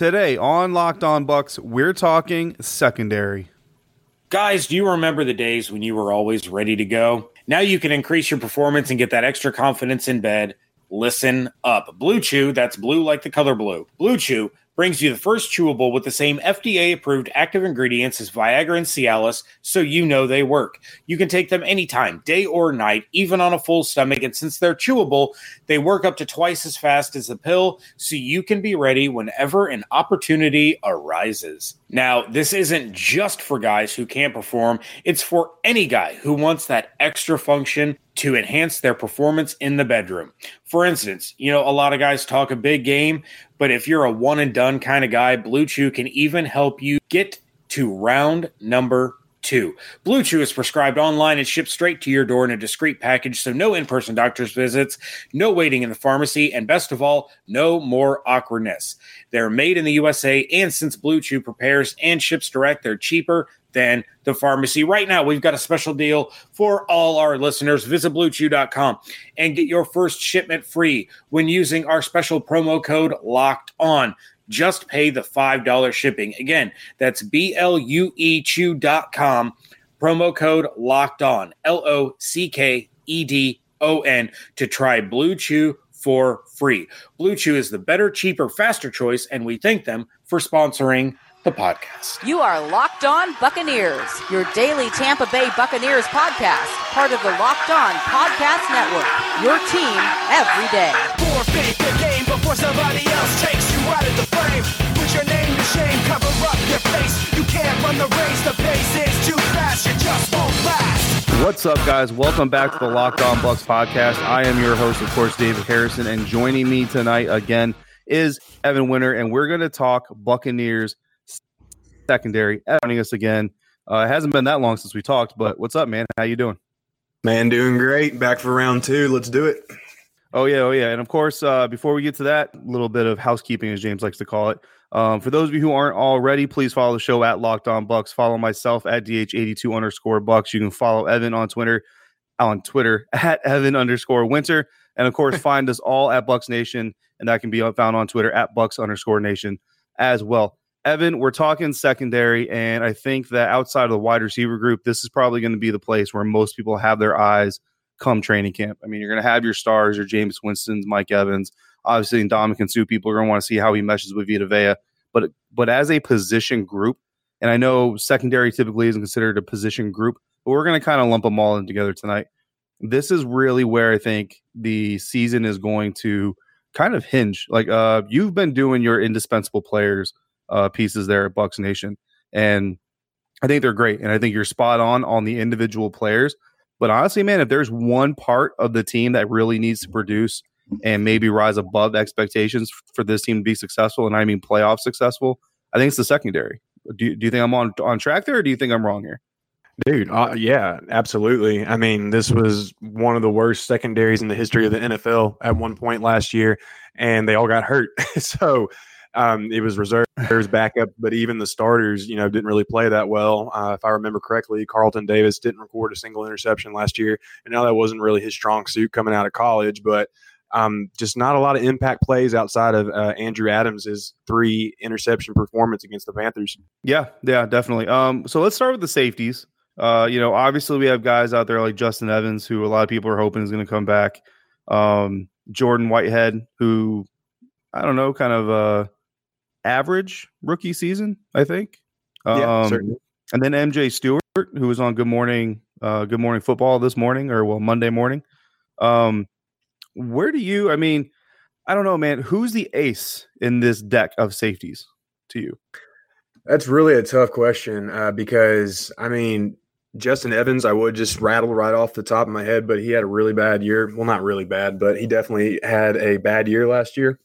Today on Locked On Bucs, we're talking secondary. Guys, do you remember the days when you were always ready to go? Now you can increase your performance and get that extra confidence in bed. Listen up. Blue Chew, that's blue like the color blue. Blue Chew brings you the first chewable with the same FDA approved active ingredients as Viagra and Cialis, so you know they work. You can take them anytime, day or night, even on a full stomach. And since they're chewable, they work up to twice as fast as the pill, so you can be ready whenever an opportunity arises. Now, this isn't just for guys who can't perform, it's for any guy who wants that extra function to enhance their performance in the bedroom. For instance, you know, a lot of guys talk a big game, but if you're a one and done kind of guy, Blue Chew can even help you get to round number two. Blue Chew is prescribed online and shipped straight to your door in a discreet package, so no in person doctor's visits, no waiting in the pharmacy, and best of all, no more awkwardness. They're made in the USA, and since Blue Chew prepares and ships direct, they're cheaper than the pharmacy. Right now, we've got a special deal for all our listeners. Visit bluechew.com and get your first shipment free when using our special promo code locked on. Just pay the $5 shipping. Again, that's B L U E chew.com. Promo code locked on, L O C K E D O N, to try Blue Chew for free. Blue Chew is the better, cheaper, faster choice, and we thank them for sponsoring the podcast. You are Locked On Buccaneers, your daily Tampa Bay Buccaneers podcast, part of the Locked On Podcast Network. Your team every day. Forfeit the game before somebody else takes you out of the frame. Put your name to shame, cover up your face. You can't run the race, the pace is too fast, you just won't last. What's up, guys? Welcome back to the Locked On Bucs podcast. I am your host, of course, David Harrison, and joining me tonight again is Evan Winter, and we're going to talk Buccaneers secondary. Joining us again. Uh, it hasn't been that long since we talked, but what's up, man? How you doing? Man, doing great. Back for round two. Let's do it. Oh yeah, oh yeah. And of course, uh, before we get to that, a little bit of housekeeping, as James likes to call it. Um, for those of you who aren't already, please follow the show at Locked On Bucs. Follow myself at DH82 underscore Bucs. You can follow Evan on Twitter, on Twitter at Evan underscore Winter, and of course, find us all at Bucs Nation, and that can be found on Twitter at Bucs underscore Nation as well. Evan, we're talking secondary, and I think that outside of the wide receiver group, this is probably going to be the place where most people have their eyes come training camp. I mean, you're going to have your stars, your Jameis Winston's, Mike Evans, obviously, and Ndamukong Suh. People are going to want to see how he meshes with Vita Vea. But but as a position group, and I know secondary typically isn't considered a position group, but we're going to kind of lump them all in together tonight. This is really where I think the season is going to kind of hinge. Like uh, you've been doing your indispensable players uh, pieces there at Bucs Nation, and I think they're great. And I think you're spot on on the individual players. But honestly, man, if there's one part of the team that really needs to produce and maybe rise above expectations for this team to be successful, and I mean playoff successful, I think it's the secondary. Do you, do you think I'm on on track there, or do you think I'm wrong here? Dude, uh, yeah, absolutely. I mean, this was one of the worst secondaries in the history of the NFL at one point last year, and they all got hurt. so um, it was reserves, backup, but even the starters, you know, didn't really play that well. Uh, if I remember correctly, Carlton Davis didn't record a single interception last year, and now that wasn't really his strong suit coming out of college, but. Um, just not a lot of impact plays outside of uh, Andrew Adams' three interception performance against the Panthers. Yeah, yeah, definitely. Um, so let's start with the safeties. Uh, you know, obviously we have guys out there like Justin Evans, who a lot of people are hoping is going to come back. Um, Jordan Whitehead, who I don't know, kind of uh, average rookie season, I think. Yeah, Um, certainly. and then MJ Stewart, who was on Good Morning, uh, Good Morning Football this morning, or well, Monday morning. Um, where do you? I mean, I don't know, man. Who's the ace in this deck of safeties to you? That's really a tough question uh, because I mean Justin Evans, I would just rattle right off the top of my head, but he had a really bad year. Well, not really bad, but he definitely had a bad year last year.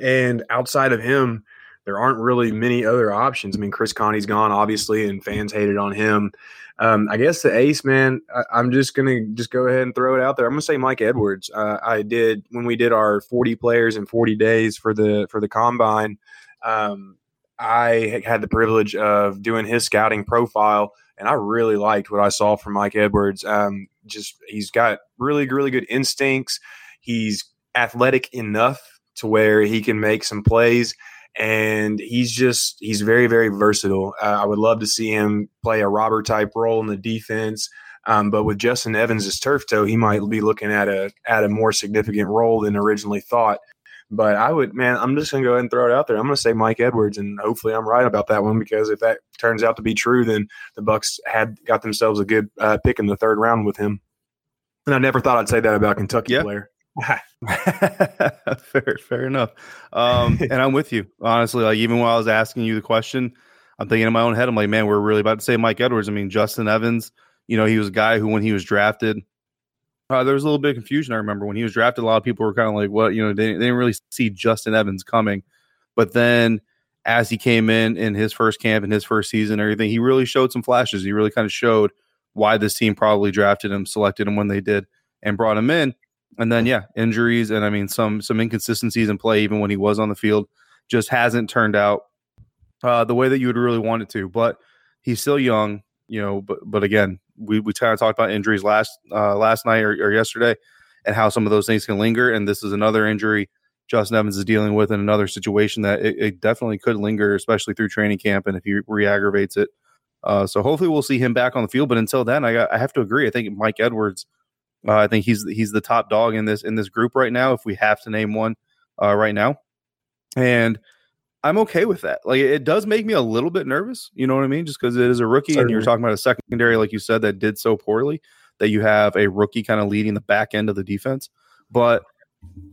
And outside of him, there aren't really many other options. I mean, Chris Conte's gone, obviously, and fans hated on him. Um, I guess the ace man. I, I'm just gonna just go ahead and throw it out there. I'm gonna say Mike Edwards. Uh, I did when we did our 40 players in 40 days for the for the combine. Um, I had the privilege of doing his scouting profile, and I really liked what I saw from Mike Edwards. Um, just he's got really really good instincts. He's athletic enough to where he can make some plays. And he's just he's very very versatile. Uh, I would love to see him play a robber type role in the defense. Um, but with Justin Evans' turf toe, he might be looking at a at a more significant role than originally thought. But I would, man, I'm just gonna go ahead and throw it out there. I'm gonna say Mike Edwards, and hopefully I'm right about that one because if that turns out to be true, then the Bucs had got themselves a good uh, pick in the third round with him. And I never thought I'd say that about Kentucky Yeah. player. fair, fair enough. Um, and I'm with you, honestly. Like even while I was asking you the question, I'm thinking in my own head, I'm like, man, we're really about to say Mike Edwards. I mean, Justin Evans. You know, he was a guy who, when he was drafted, uh, there was a little bit of confusion. I remember when he was drafted, a lot of people were kind of like, "What?" You know, they, they didn't really see Justin Evans coming. But then, as he came in in his first camp in his first season, and everything, he really showed some flashes. He really kind of showed why this team probably drafted him, selected him when they did, and brought him in. And then, yeah, injuries and I mean some some inconsistencies in play, even when he was on the field, just hasn't turned out uh, the way that you would really want it to. But he's still young, you know. But but again, we we kind of talked about injuries last uh, last night or, or yesterday, and how some of those things can linger. And this is another injury Justin Evans is dealing with in another situation that it, it definitely could linger, especially through training camp, and if he re-aggravates it. Uh, so hopefully we'll see him back on the field. But until then, I I have to agree. I think Mike Edwards. Uh, I think he's he's the top dog in this in this group right now. If we have to name one uh, right now, and I'm okay with that. Like it does make me a little bit nervous. You know what I mean? Just because it is a rookie, and you're talking about a secondary, like you said, that did so poorly that you have a rookie kind of leading the back end of the defense. But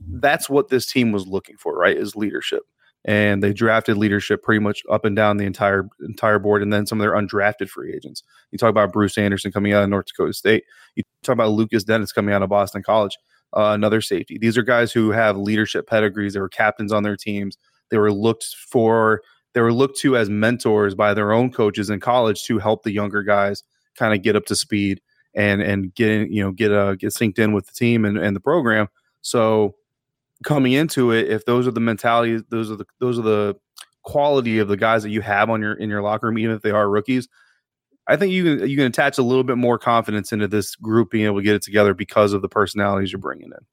that's what this team was looking for, right? Is leadership. And they drafted leadership pretty much up and down the entire entire board, and then some of their undrafted free agents. You talk about Bruce Anderson coming out of North Dakota State. You talk about Lukas Denis coming out of Boston College, uh, another safety. These are guys who have leadership pedigrees. They were captains on their teams. They were looked for. They were looked to as mentors by their own coaches in college to help the younger guys kind of get up to speed and and get in, you know get uh, get synced in with the team and, and the program. So coming into it, if those are the mentality, those are the those are the quality of the guys that you have on your in your locker room, even if they are rookies. I think you can you can attach a little bit more confidence into this group being able to get it together because of the personalities you're bringing in.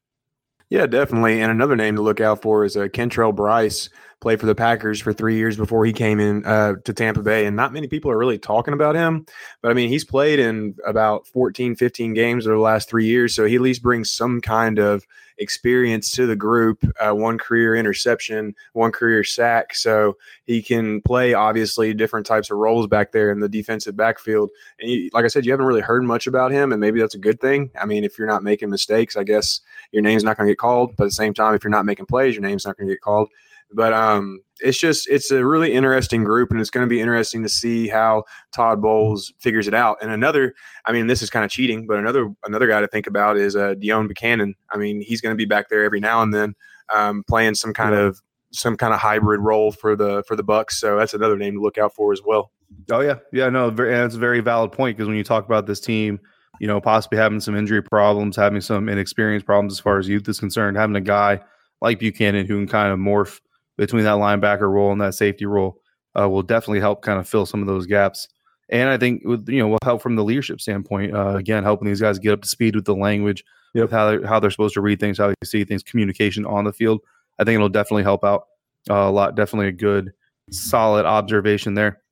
Yeah, definitely. And another name to look out for is uh, Kentrell Brice. Played for the Packers for three years before he came in uh, to Tampa Bay. And not many people are really talking about him. But I mean, he's played in about 14, 15 games over the last three years. So he at least brings some kind of experience to the group uh, one career interception, one career sack. So he can play, obviously, different types of roles back there in the defensive backfield. And like I said, you haven't really heard much about him. And maybe that's a good thing. I mean, if you're not making mistakes, I guess your name's not going to get called. But at the same time, if you're not making plays, your name's not going to get called. But um, it's just it's a really interesting group, and it's going to be interesting to see how Todd Bowles figures it out. And another, I mean, this is kind of cheating, but another another guy to think about is uh, Deone Bucannon. I mean, he's going to be back there every now and then, um, playing some kind of some kind of hybrid role for the for the Bucs. So that's another name to look out for as well. Oh yeah, yeah, no, very, and that's a very valid point because when you talk about this team, you know, possibly having some injury problems, having some inexperience problems as far as youth is concerned, having a guy like Bucannon who can kind of morph between that linebacker role and that safety role uh, will definitely help kind of fill some of those gaps. And I think with you know will help from the leadership standpoint. Uh, again, helping these guys get up to speed with the language, with how they're, how they're supposed to read things, how they see things, communication on the field. I think it'll definitely help out uh, a lot. Definitely a good, solid observation there.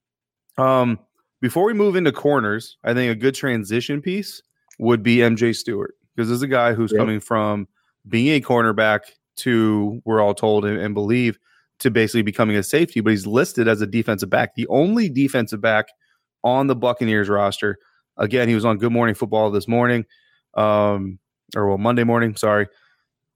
Um, before we move into corners, I think a good transition piece would be MJ Stewart because this is a guy who's Yep. coming from being a cornerback to we're all told and, and believe to basically becoming a safety, but he's listed as a defensive back, the only defensive back on the Buccaneers roster. Again, he was on Good Morning Football this morning, um, or well Monday morning. Sorry.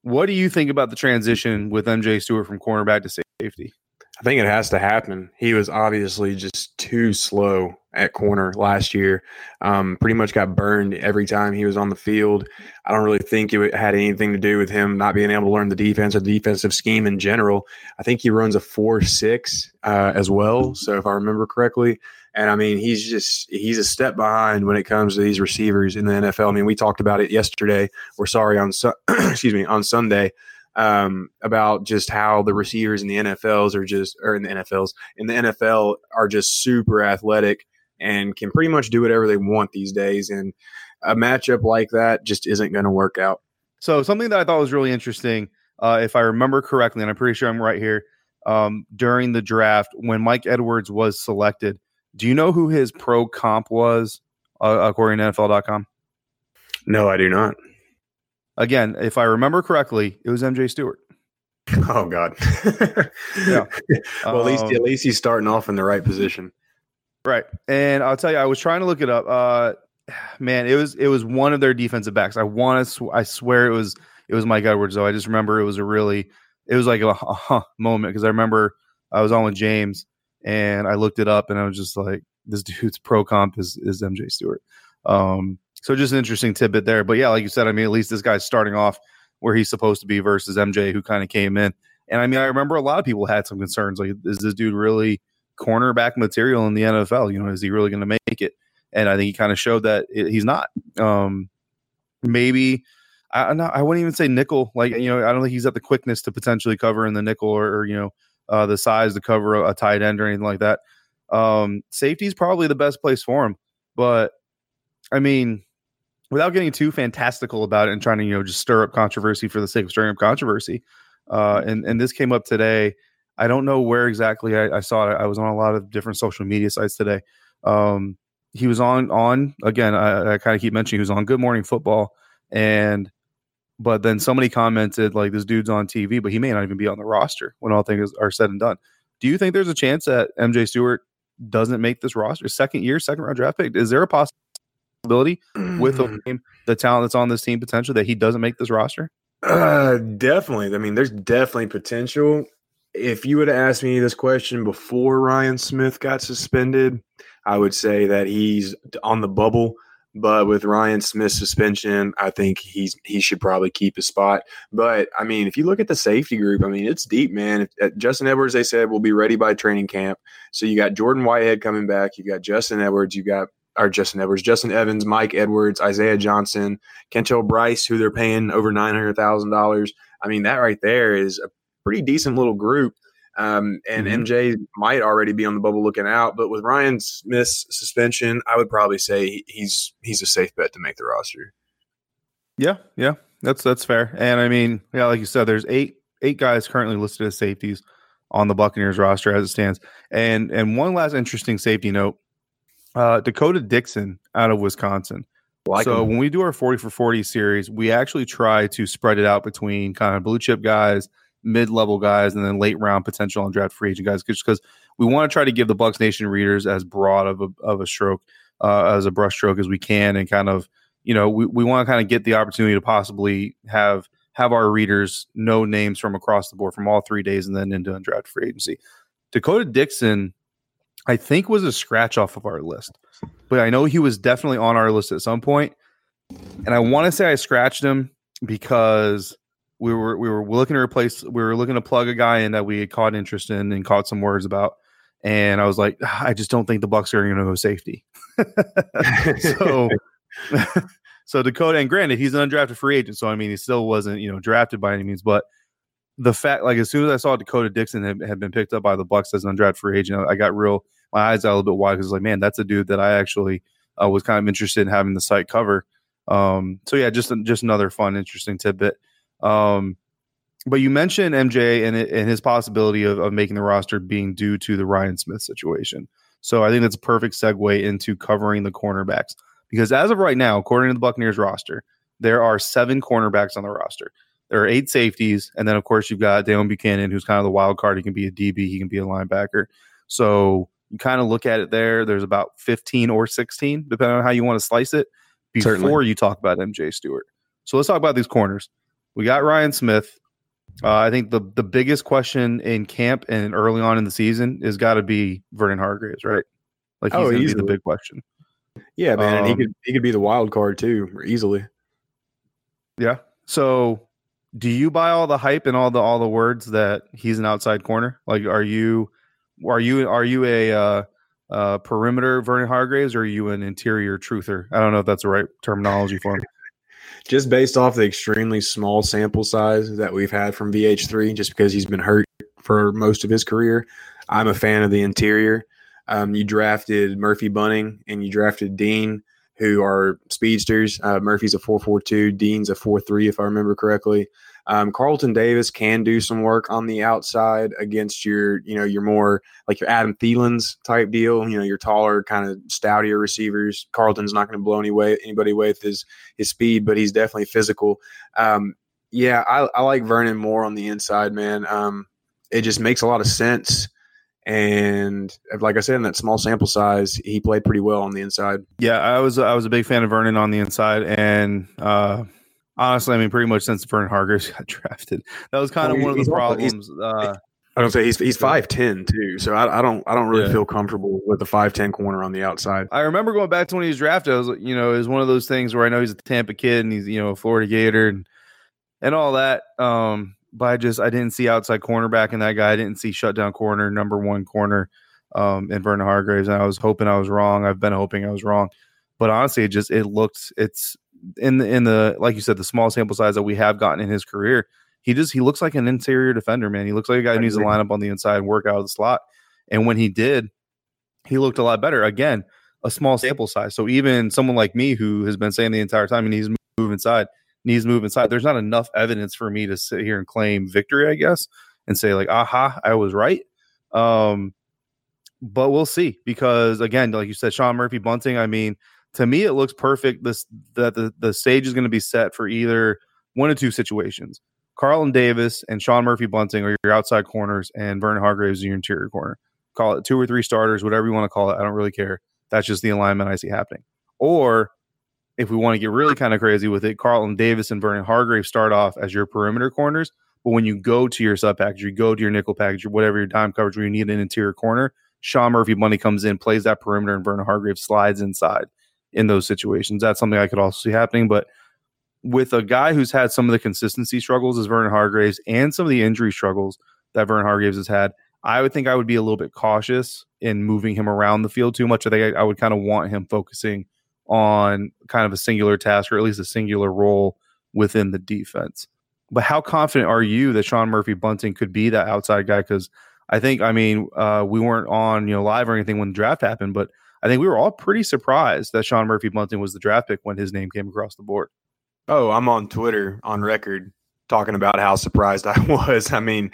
What do you think about the transition with MJ Stewart from cornerback to safety? I think it has to happen. He was obviously just too slow at corner last year. Um, pretty much got burned every time he was on the field. I don't really think it had anything to do with him not being able to learn the defense or the defensive scheme in general. I think he runs a four six uh, as well. So if I remember correctly, and I mean he's just he's a step behind when it comes to these receivers in the NFL. I mean we talked about it yesterday. We're sorry on Su- excuse me on Sunday um, about just how the receivers in the NFLs are just, or in the NFLs, in the NFL are just super athletic and can pretty much do whatever they want these days. And a matchup like that just isn't going to work out. So something that I thought was really interesting, uh, if I remember correctly, and I'm pretty sure I'm right here, um, during the draft when Mike Edwards was selected. Do you know who his pro comp was, uh, according to NFL.com? No, I do not. Again, if I remember correctly, it was MJ Stewart. Oh God. Yeah. well, at least Um, at least he's starting off in the right position. Right. And I'll tell you, I was trying to look it up. Uh, man, it was it was one of their defensive backs. I want to. Sw- I swear it was it was Mike Edwards. Though I just remember it was a really it was like a, a huh moment because I remember I was on with James and I looked it up and I was just like, this dude's pro comp is is MJ Stewart. Um, so just an interesting tidbit there. But yeah, like you said, I mean, at least this guy's starting off where he's supposed to be versus MJ, who kind of came in. And I mean, I remember a lot of people had some concerns. Like, is this dude really cornerback material in the NFL? You know, is he really going to make it? And I think he kind of showed that it, he's not. Um, maybe I, not, I wouldn't even say nickel. Like, you know, I don't think he's at the quickness to potentially cover in the nickel or, or you know, uh, the size to cover a, a tight end or anything like that. Um, safety is probably the best place for him. But I mean, without getting too fantastical about it and trying to, you know, just stir up controversy for the sake of stirring up controversy. Uh, and, and this came up today. I don't know where exactly I, I saw it. I was on a lot of different social media sites today. Um, he was on on again. I, I kind of keep mentioning he was on Good Morning Football, and but then somebody commented like this dude's on TV, but he may not even be on the roster when all things are said and done. Do you think there's a chance that MJ Stewart doesn't make this roster? Second year, second round draft pick. Is there a possibility with Mm-hmm. the team, the talent that's on this team potential that he doesn't make this roster? Uh, definitely. I mean, there's definitely potential. If you would have asked me this question before Ryan Smith got suspended, I would say that he's on the bubble. But with Ryan Smith's suspension, I think he's he should probably keep his spot. But I mean, if you look at the safety group, I mean, it's deep, man. If, uh, Justin Edwards, they said, will be ready by training camp. So you got Jordan Whitehead coming back. You got Justin Edwards. You got or Justin Edwards, Justin Evans, Mike Edwards, Isaiah Johnson, Kentrell Brice, who they're paying over nine hundred thousand dollars. I mean, that right there is a pretty decent little group. Um, and Mhm. MJ might already be on the bubble looking out, but with Ryan Smith's suspension, I would probably say he's he's a safe bet to make the roster. Yeah, yeah, that's that's fair. And I mean, yeah, like you said, there's eight eight guys currently listed as safeties on the Buccaneers roster as it stands. And and one last interesting safety note: uh, D'Cota Dixon out of Wisconsin. Like so him. when we do our 40 for 40 series, we actually try to spread it out between kind of blue chip guys, mid level guys, and then late round potential and draft free agent guys, just because we want to try to give the Bucs Nation readers as broad of a, of a stroke, uh, as a brush stroke as we can, and kind of, you know, we, we want to kind of get the opportunity to possibly have have our readers know names from across the board from all three days and then into undrafted free agency. D'Cota Dixon, I think, was a scratch off of our list, but I know he was definitely on our list at some point. And I want to say I scratched him because we were we were looking to replace we were looking to plug a guy in that we had caught interest in and caught some words about. And I was like, "Ah, I just don't think the Bucs are going to go safety. so, so D'Cota, and granted, he's an undrafted free agent, so I mean, he still wasn't you know drafted by any means, but the fact, like, as soon as I saw D'Cota Dixon had, had been picked up by the Bucs as an undrafted free agent, I got real my eyes got a little bit wide because like, man, that's a dude that I actually uh, was kind of interested in having the site cover. Um, so yeah, just just another fun, interesting tidbit. Um, but you mentioned MJ and and his possibility of, of making the roster being due to the Ryan Smith situation. So I think that's a perfect segue into covering the cornerbacks because as of right now, according to the Buccaneers roster, there are seven cornerbacks on the roster. There are eight safeties, and then of course you've got Deone Bucannon, who's kind of the wild card. He can be a DB, he can be a linebacker. So you kind of look at it there. There's about 15 or 16, depending on how you want to slice it, before Certainly. you talk about MJ Stewart. So let's talk about these corners. We got Ryan Smith. Uh, I think the the biggest question in camp and early on in the season is got to be Vernon Hargreaves, right? Like he's Oh, going to be the big question. Yeah, man, and he Um, could he could be the wild card too, easily. Yeah. So, do you buy all the hype and all the all the words that he's an outside corner? Like, are you are you are you a uh, uh, perimeter Vernon Hargreaves or are you an interior truther? I don't know if that's the right terminology for him. Just based off the extremely small sample size that we've had from VH3, just because he's been hurt for most of his career, I'm a fan of the interior. Um, you drafted Murphy Bunting and you drafted Dean, who are speedsters. Uh, Murphy's a 4.42, Dean's a 4.3, if I remember correctly. Um, Carlton Davis can do some work on the outside against your, you know, your more like your Adam Thielens type deal. You know, your taller, kind of stoutier receivers. Carlton's not going to blow any way, anybody away with his his speed, but he's definitely physical. Um, yeah, I, I like Vernon more on the inside, man. Um, it just makes a lot of sense. And like I said, in that small sample size, he played pretty well on the inside. Yeah, I was I was a big fan of Vernon on the inside, and uh, honestly, I mean, pretty much since Vernon Hargreaves got drafted, that was kind of one of the problems. Uh, I don't say he's he's five ten too, so I, I, don't I don't really yeah. feel comfortable with the five ten corner on the outside. I remember going back to when he was drafted. I was you know it was one of those things where I know he's a Tampa kid and he's you know a Florida Gator and and all that. Um, but I just I didn't see outside cornerback in that guy. I didn't see shutdown corner, number one corner, um, in Vernon Hargreaves. And I was hoping I was wrong. I've been hoping I was wrong, but honestly, it just it looked it's in the in the like you said the small sample size that we have gotten in his career. He just he looks like an interior defender, man. He looks like a guy who needs to line up on the inside and work out of the slot. And when he did, he looked a lot better. Again, a small sample size. So even someone like me who has been saying the entire time he needs to move inside, needs to move inside. There's not enough evidence for me to sit here and claim victory, I guess, and say like, aha, I was right. Um, but we'll see because again, like you said, Sean Murphy Bunting. I mean, to me, it looks perfect. This that the the stage is going to be set for either one of two situations. Carlton Davis and Sean Murphy Bunting are your outside corners, and Vernon Hargreaves is your interior corner. Call it two or three starters, whatever you want to call it. I don't really care. That's just the alignment I see happening. Or if we want to get really kind of crazy with it, Carlton Davis and Vernon Hargrave start off as your perimeter corners. But when you go to your sub package, you go to your nickel package, or whatever your dime coverage where you need an interior corner, Sean Murphy money comes in, plays that perimeter, and Vernon Hargrave slides inside in those situations. That's something I could also see happening. But with a guy who's had some of the consistency struggles as Vernon Hargreaves and some of the injury struggles that Vernon Hargreaves has had, I would think I would be a little bit cautious in moving him around the field too much. I think I, I would kind of want him focusing – on kind of a singular task or at least a singular role within the defense. But how confident are you that Sean Murphy Bunting could be that outside guy? Because I think, I mean, uh, we weren't on you know live or anything when the draft happened, but I think we were all pretty surprised that Sean Murphy Bunting was the draft pick when his name came across the board. Oh, I'm on Twitter on record talking about how surprised I was. I mean,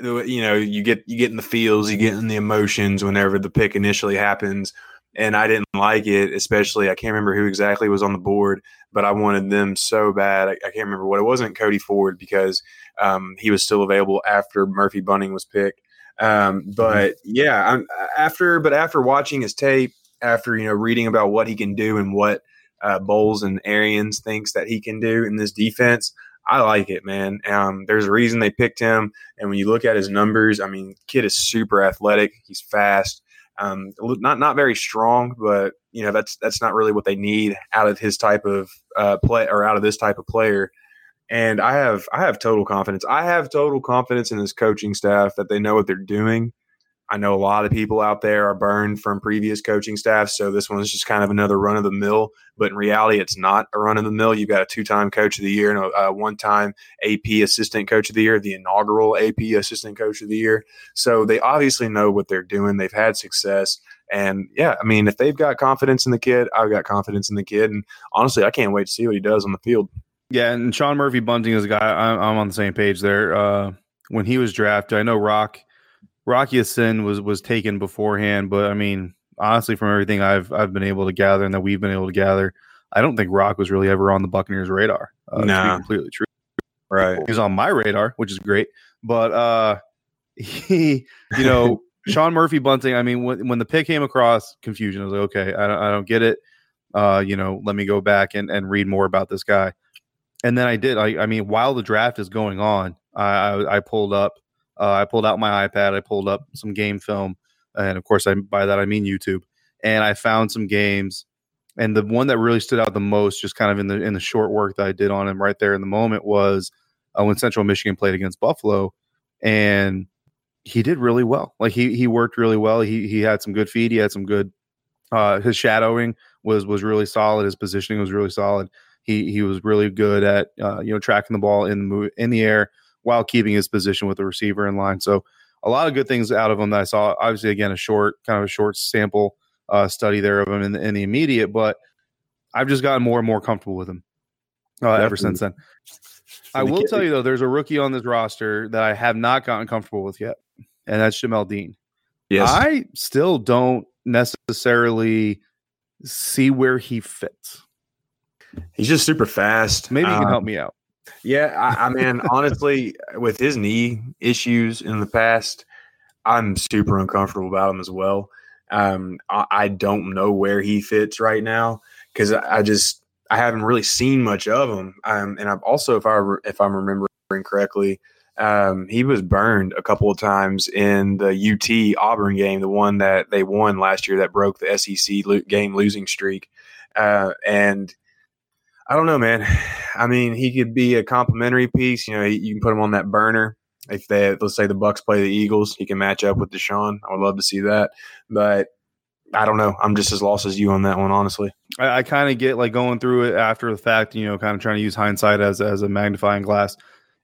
you know, you get you get in the feels, you get in the emotions whenever the pick initially happens and I didn't like it, especially I can't remember who exactly was on the board, but I wanted them so bad. I, I can't remember what it wasn't Cody Ford because um, he was still available after Murphy Bunting was picked. Um, mm-hmm. but yeah, I'm, after but after watching his tape, after you know reading about what he can do and what uh, Bowles and Arians thinks that he can do in this defense, I like it, man. Um, there's a reason they picked him, and when you look at his numbers, I mean, kid is super athletic. He's fast. Um, not not very strong, but you know that's that's not really what they need out of his type of uh, play or out of this type of player. And I have I have total confidence. I have total confidence in this coaching staff that they know what they're doing I know a lot of people out there are burned from previous coaching staff, so this one is just kind of another run of the mill. But in reality, it's not a run of the mill. You've got a two time coach of the year and a, a one time AP assistant coach of the year, the inaugural AP assistant coach of the year. So they obviously know what they're doing. They've had success. And yeah, I mean, if they've got confidence in the kid, I've got confidence in the kid. And honestly, I can't wait to see what he does on the field. Yeah, and Sean Murphy Bunting is a guy I'm, I'm on the same page there. Uh, when he was drafted, I know Rock Rock Ya-Sin was was taken beforehand, but I mean, honestly, from everything I've I've been able to gather and that we've been able to gather, I don't think Rock was really ever on the Buccaneers' radar. Uh, nah. Completely true. Right, he's on my radar, which is great. But uh, he, you know, Sean Murphy Bunting. I mean, when when the pick came across, confusion. I was like, okay, I don't I don't get it. Uh, you know, let me go back and and read more about this guy. And then I did. I I mean, while the draft is going on, I I, I pulled up uh, I pulled out my iPad, I pulled up some game film, and of course, I by that I mean YouTube, and I found some games. And the one that really stood out the most, just kind of in the in the short work that I did on him right there in the moment, was uh, when Central Michigan played against Buffalo, and he did really well. Like he he worked really well. He he had some good feed. He had some good. Uh, his shadowing was was really solid. His positioning was really solid. He he was really good at uh, you know tracking the ball in the in the air while keeping his position with the receiver in line. So a lot of good things out of him that I saw. Obviously, again, a short kind of a short sample uh, study there of him in the, in the immediate, but I've just gotten more and more comfortable with him uh, ever since then. I will tell you though, there's a rookie on this roster that I have not gotten comfortable with yet, and that's Jamel Dean. Yes. I still don't necessarily see where he fits. He's just super fast. Maybe you can Um, help me out. Yeah, I, I mean, honestly, with his knee issues in the past, I'm super uncomfortable about him as well. Um, I, I don't know where he fits right now because I, I just I haven't really seen much of him. Um, and I've also, if I if I'm remembering correctly, um, he was burned a couple of times in the UT Auburn game, the one that they won last year that broke the SEC game losing streak. Uh, and I don't know, man. I mean, he could be a complimentary piece. You know, you can put him on that burner. If they, let's say the Bucs play the Eagles, he can match up with DeSean. I would love to see that, but I don't know. I'm just as lost as you on that one, honestly. I, I kind of get like going through it after the fact, you know, kind of trying to use hindsight as as a magnifying glass.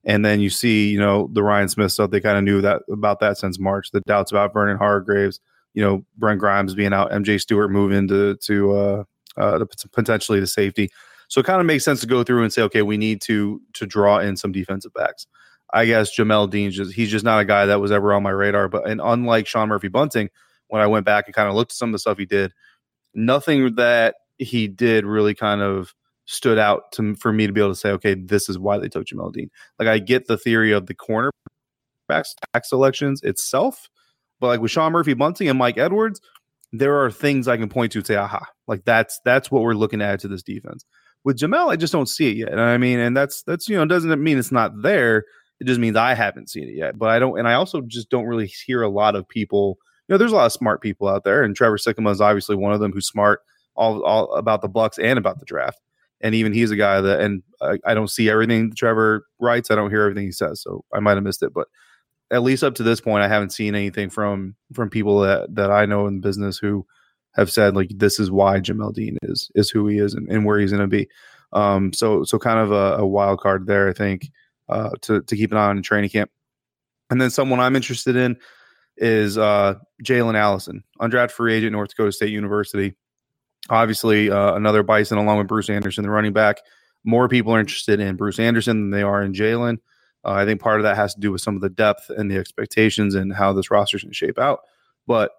And then you see, you know, the Ryan Smith stuff. They kind of knew that about that since March. The doubts about Vernon Hargreaves, you know, Brent Grimes being out, MJ Stewart moving to to uh, uh potentially to safety. So it kind of makes sense to go through and say, okay, we need to to draw in some defensive backs. I guess Jamel Dean's just he's just not a guy that was ever on my radar. But and unlike Sean Murphy Bunting, when I went back and kind of looked at some of the stuff he did, nothing that he did really kind of stood out to for me to be able to say, okay, this is why they took Jamel Dean. Like I get the theory of the corner backs tax selections itself, but like with Sean Murphy Bunting and Mike Edwards, there are things I can point to and say, aha, like that's that's what we're looking at to this defense. With Jamel, I just don't see it yet. And I mean, and that's that's you know, doesn't mean it's not there. It just means I haven't seen it yet. But I don't, and I also just don't really hear a lot of people. You know, there's a lot of smart people out there, and Trevor Sikkema is obviously one of them who's smart all, all about the Bucs and about the draft. And even he's a guy that, and I, I don't see everything Trevor writes. I don't hear everything he says, so I might have missed it. But at least up to this point, I haven't seen anything from from people that that I know in business who have said like this is why Jamel Dean is is who he is and, and where he's going to be. Um, so so kind of a, a wild card there, I think, uh, to to keep an eye on in training camp. And then someone I'm interested in is uh, Jalen Allison, undrafted free agent, North Dakota State University. Obviously, uh, another Bison along with Bruce Anderson, the running back. More people are interested in Bruce Anderson than they are in Jalen. Uh, I think part of that has to do with some of the depth and the expectations and how this roster is going to shape out. But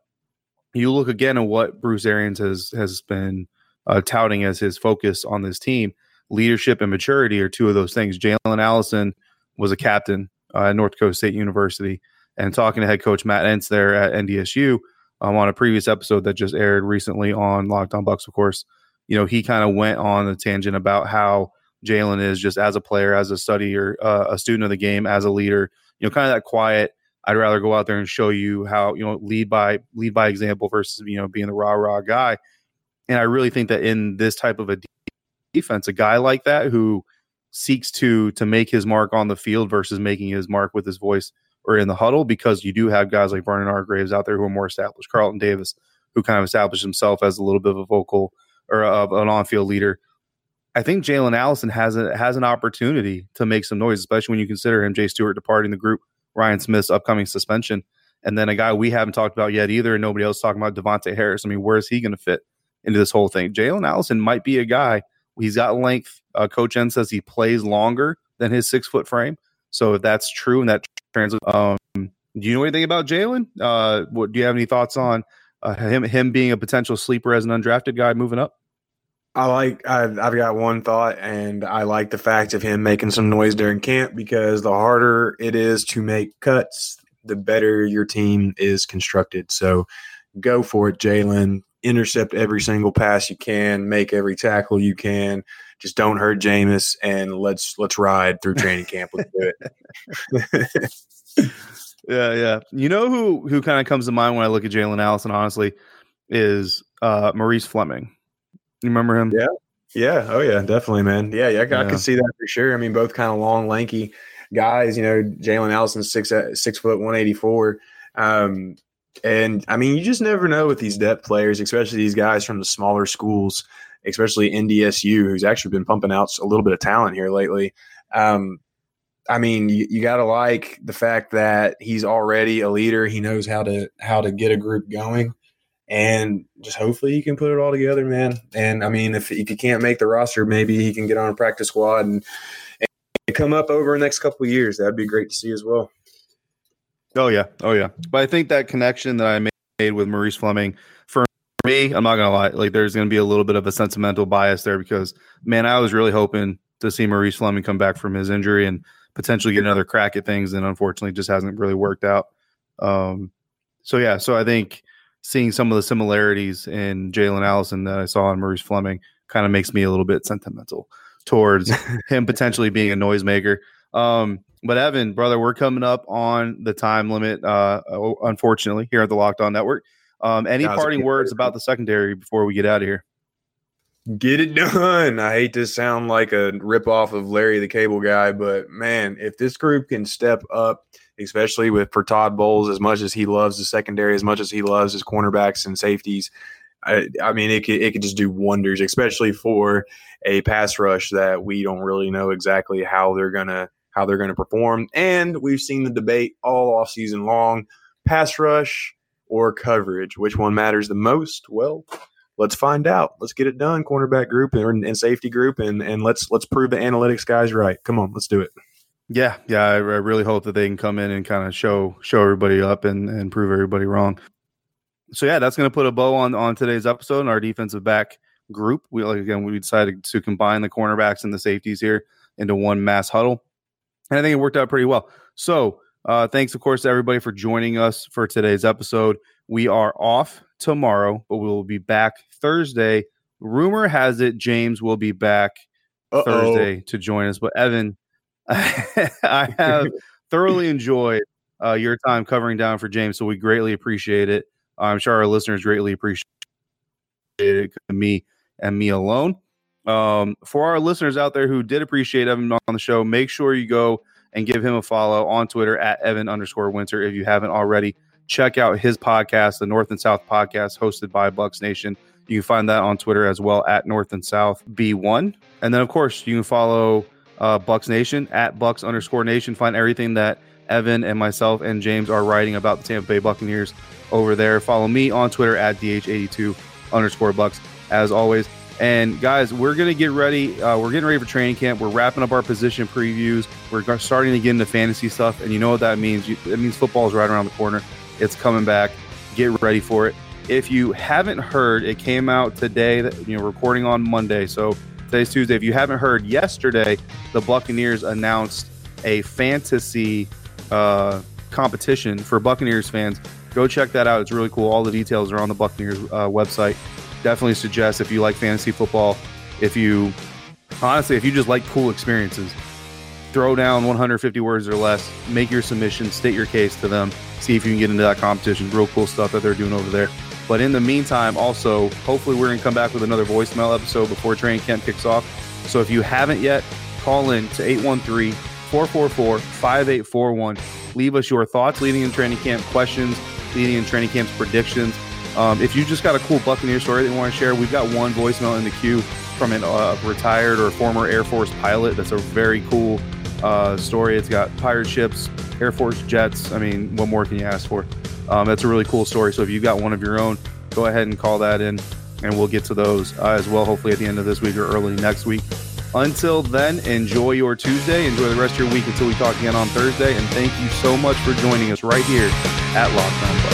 you look again at what Bruce Arians has has been uh, touting as his focus on this team. Leadership and maturity are two of those things. Jalen Allison was a captain uh, at North Dakota State University, and talking to head coach Matt Entz there at NDSU um, on a previous episode that just aired recently on Locked On Bucs, of course. You know, he kind of went on a tangent about how Jalen is just as a player, as a studier, uh, a student of the game, as a leader. You know, kind of that quiet. I'd rather go out there and show you how you know lead by lead by example versus you know being the rah rah guy. And I really think that in this type of a defense, a guy like that who seeks to to make his mark on the field versus making his mark with his voice or in the huddle, because you do have guys like Vernon Hargreaves out there who are more established, Carlton Davis, who kind of established himself as a little bit of a vocal or of an on field leader. I think Jalen Allison has a, has an opportunity to make some noise, especially when you consider him Jay Stewart departing the group, Ryan Smith's upcoming suspension, and then a guy we haven't talked about yet either, and nobody else talking about Devonte Harris. I mean, where is he going to fit into this whole thing? Jalen Allison might be a guy. He's got length. Uh, Coach Entz says he plays longer than his six foot frame. So if that's true and that translates, um, do you know anything about Jalen? Uh, what do you have any thoughts on uh, him him being a potential sleeper as an undrafted guy moving up? I like. I've, I've got one thought, and I like the fact of him making some noise during camp because the harder it is to make cuts, the better your team is constructed. So, go for it, Jalen. Intercept every single pass you can, make every tackle you can. Just don't hurt Jameis, and let's let's ride through training camp. Let's do it. Yeah, yeah. You know who who kind of comes to mind when I look at Jalen Allison, honestly, is uh Maurice Fleming. You remember him? Yeah. Yeah. Oh, yeah. Definitely, man. Yeah. Yeah. I, I Yeah. could see that for sure. I mean, both kind of long, lanky guys. You know, Jalen Allison's six uh, six foot one eighty four. Um, and I mean, you just never know with these depth players, especially these guys from the smaller schools, especially NDSU, who's actually been pumping out a little bit of talent here lately. Um, I mean, you, you got to like the fact that he's already a leader. He knows how to how to get a group going, and just hopefully he can put it all together, man. And I mean, if he can't make the roster, maybe he can get on a practice squad and, and come up over the next couple years, that'd be great to see as well. Oh yeah, oh yeah. But I think that connection that I made with Maurice Fleming for me, I'm not gonna lie, like there's gonna be a little bit of a sentimental bias there because man, I was really hoping to see Maurice Fleming come back from his injury and potentially get another crack at things, and unfortunately, just hasn't really worked out. Um, so yeah, so I think seeing some of the similarities in Jalen Allison that I saw in Maurice Fleming kind of makes me a little bit sentimental towards him potentially being a noisemaker. Um, but Evan, brother, we're coming up on the time limit, uh, unfortunately, here at the Locked On Network. Um, any parting words about the secondary before we get out of here? Get it done. I hate to sound like a ripoff of Larry the Cable Guy, but man, if this group can step up, especially with for Todd Bowles, as much as he loves the secondary, as much as he loves his cornerbacks and safeties, I, I mean, it could it could just do wonders, especially for a pass rush that we don't really know exactly how they're gonna how they're gonna perform. And we've seen the debate all off season long: pass rush or coverage, which one matters the most? Well, let's find out. Let's get it done, cornerback group and, and safety group, and and let's let's prove the analytics guys right. Come on, let's do it. Yeah, yeah, I, I really hope that they can come in and kind of show show everybody up and and prove everybody wrong. So yeah, that's going to put a bow on on today's episode and our defensive back group. We like again we decided to combine the cornerbacks and the safeties here into one mass huddle, and I think it worked out pretty well. So uh, thanks of course to everybody for joining us for today's episode. We are off tomorrow, but we will be back Thursday. Rumor has it James will be back Uh-oh. Thursday to join us, but Evan I have thoroughly enjoyed uh, your time covering down for James, so we greatly appreciate it. I'm sure our listeners greatly appreciate it. Me and me alone. Um, for our listeners out there who did appreciate Evan on the show, make sure you go and give him a follow on Twitter at Evan underscore Winter if you haven't already. Check out his podcast, the North and South podcast, hosted by Bucs Nation. You can find that on Twitter as well at North and South B1. And then, of course, you can follow uh, Bucs Nation at Bucs underscore Nation. Find everything that Evan and myself and James are writing about the Tampa Bay Buccaneers over there. Follow me on Twitter at DH82 underscore Bucs as always. And guys, we're gonna get ready. Uh, we're getting ready for training camp. We're wrapping up our position previews. We're starting to get into fantasy stuff, and you know what that means? It means football is right around the corner. It's coming back. Get ready for it. If you haven't heard, it came out today. That you know, recording on Monday. So Today's Tuesday. If you haven't heard, yesterday the Buccaneers announced a fantasy uh, competition for Buccaneers fans. Go check that out. It's really cool. All the details are on the Buccaneers uh, website. Definitely suggest if you like fantasy football, if you honestly, if you just like cool experiences, throw down 150 words or less, make your submission, state your case to them, see if you can get into that competition. Real cool stuff that they're doing over there. But in the meantime, also, hopefully, we're going to come back with another voicemail episode before training camp kicks off. So if you haven't yet, call in to 813 444 5841. Leave us your thoughts leading in training camp, questions leading in training camp's predictions. Um, if you just got a cool Buccaneer story that you want to share, we've got one voicemail in the queue from a uh, retired or former Air Force pilot. That's a very cool uh, story. It's got pirate ships, Air Force jets. I mean, what more can you ask for? Um, that's a really cool story. So if you've got one of your own, go ahead and call that in, and we'll get to those uh, as well, hopefully at the end of this week or early next week. Until then, enjoy your Tuesday. Enjoy the rest of your week until we talk again on Thursday. And thank you so much for joining us right here at Lockdown.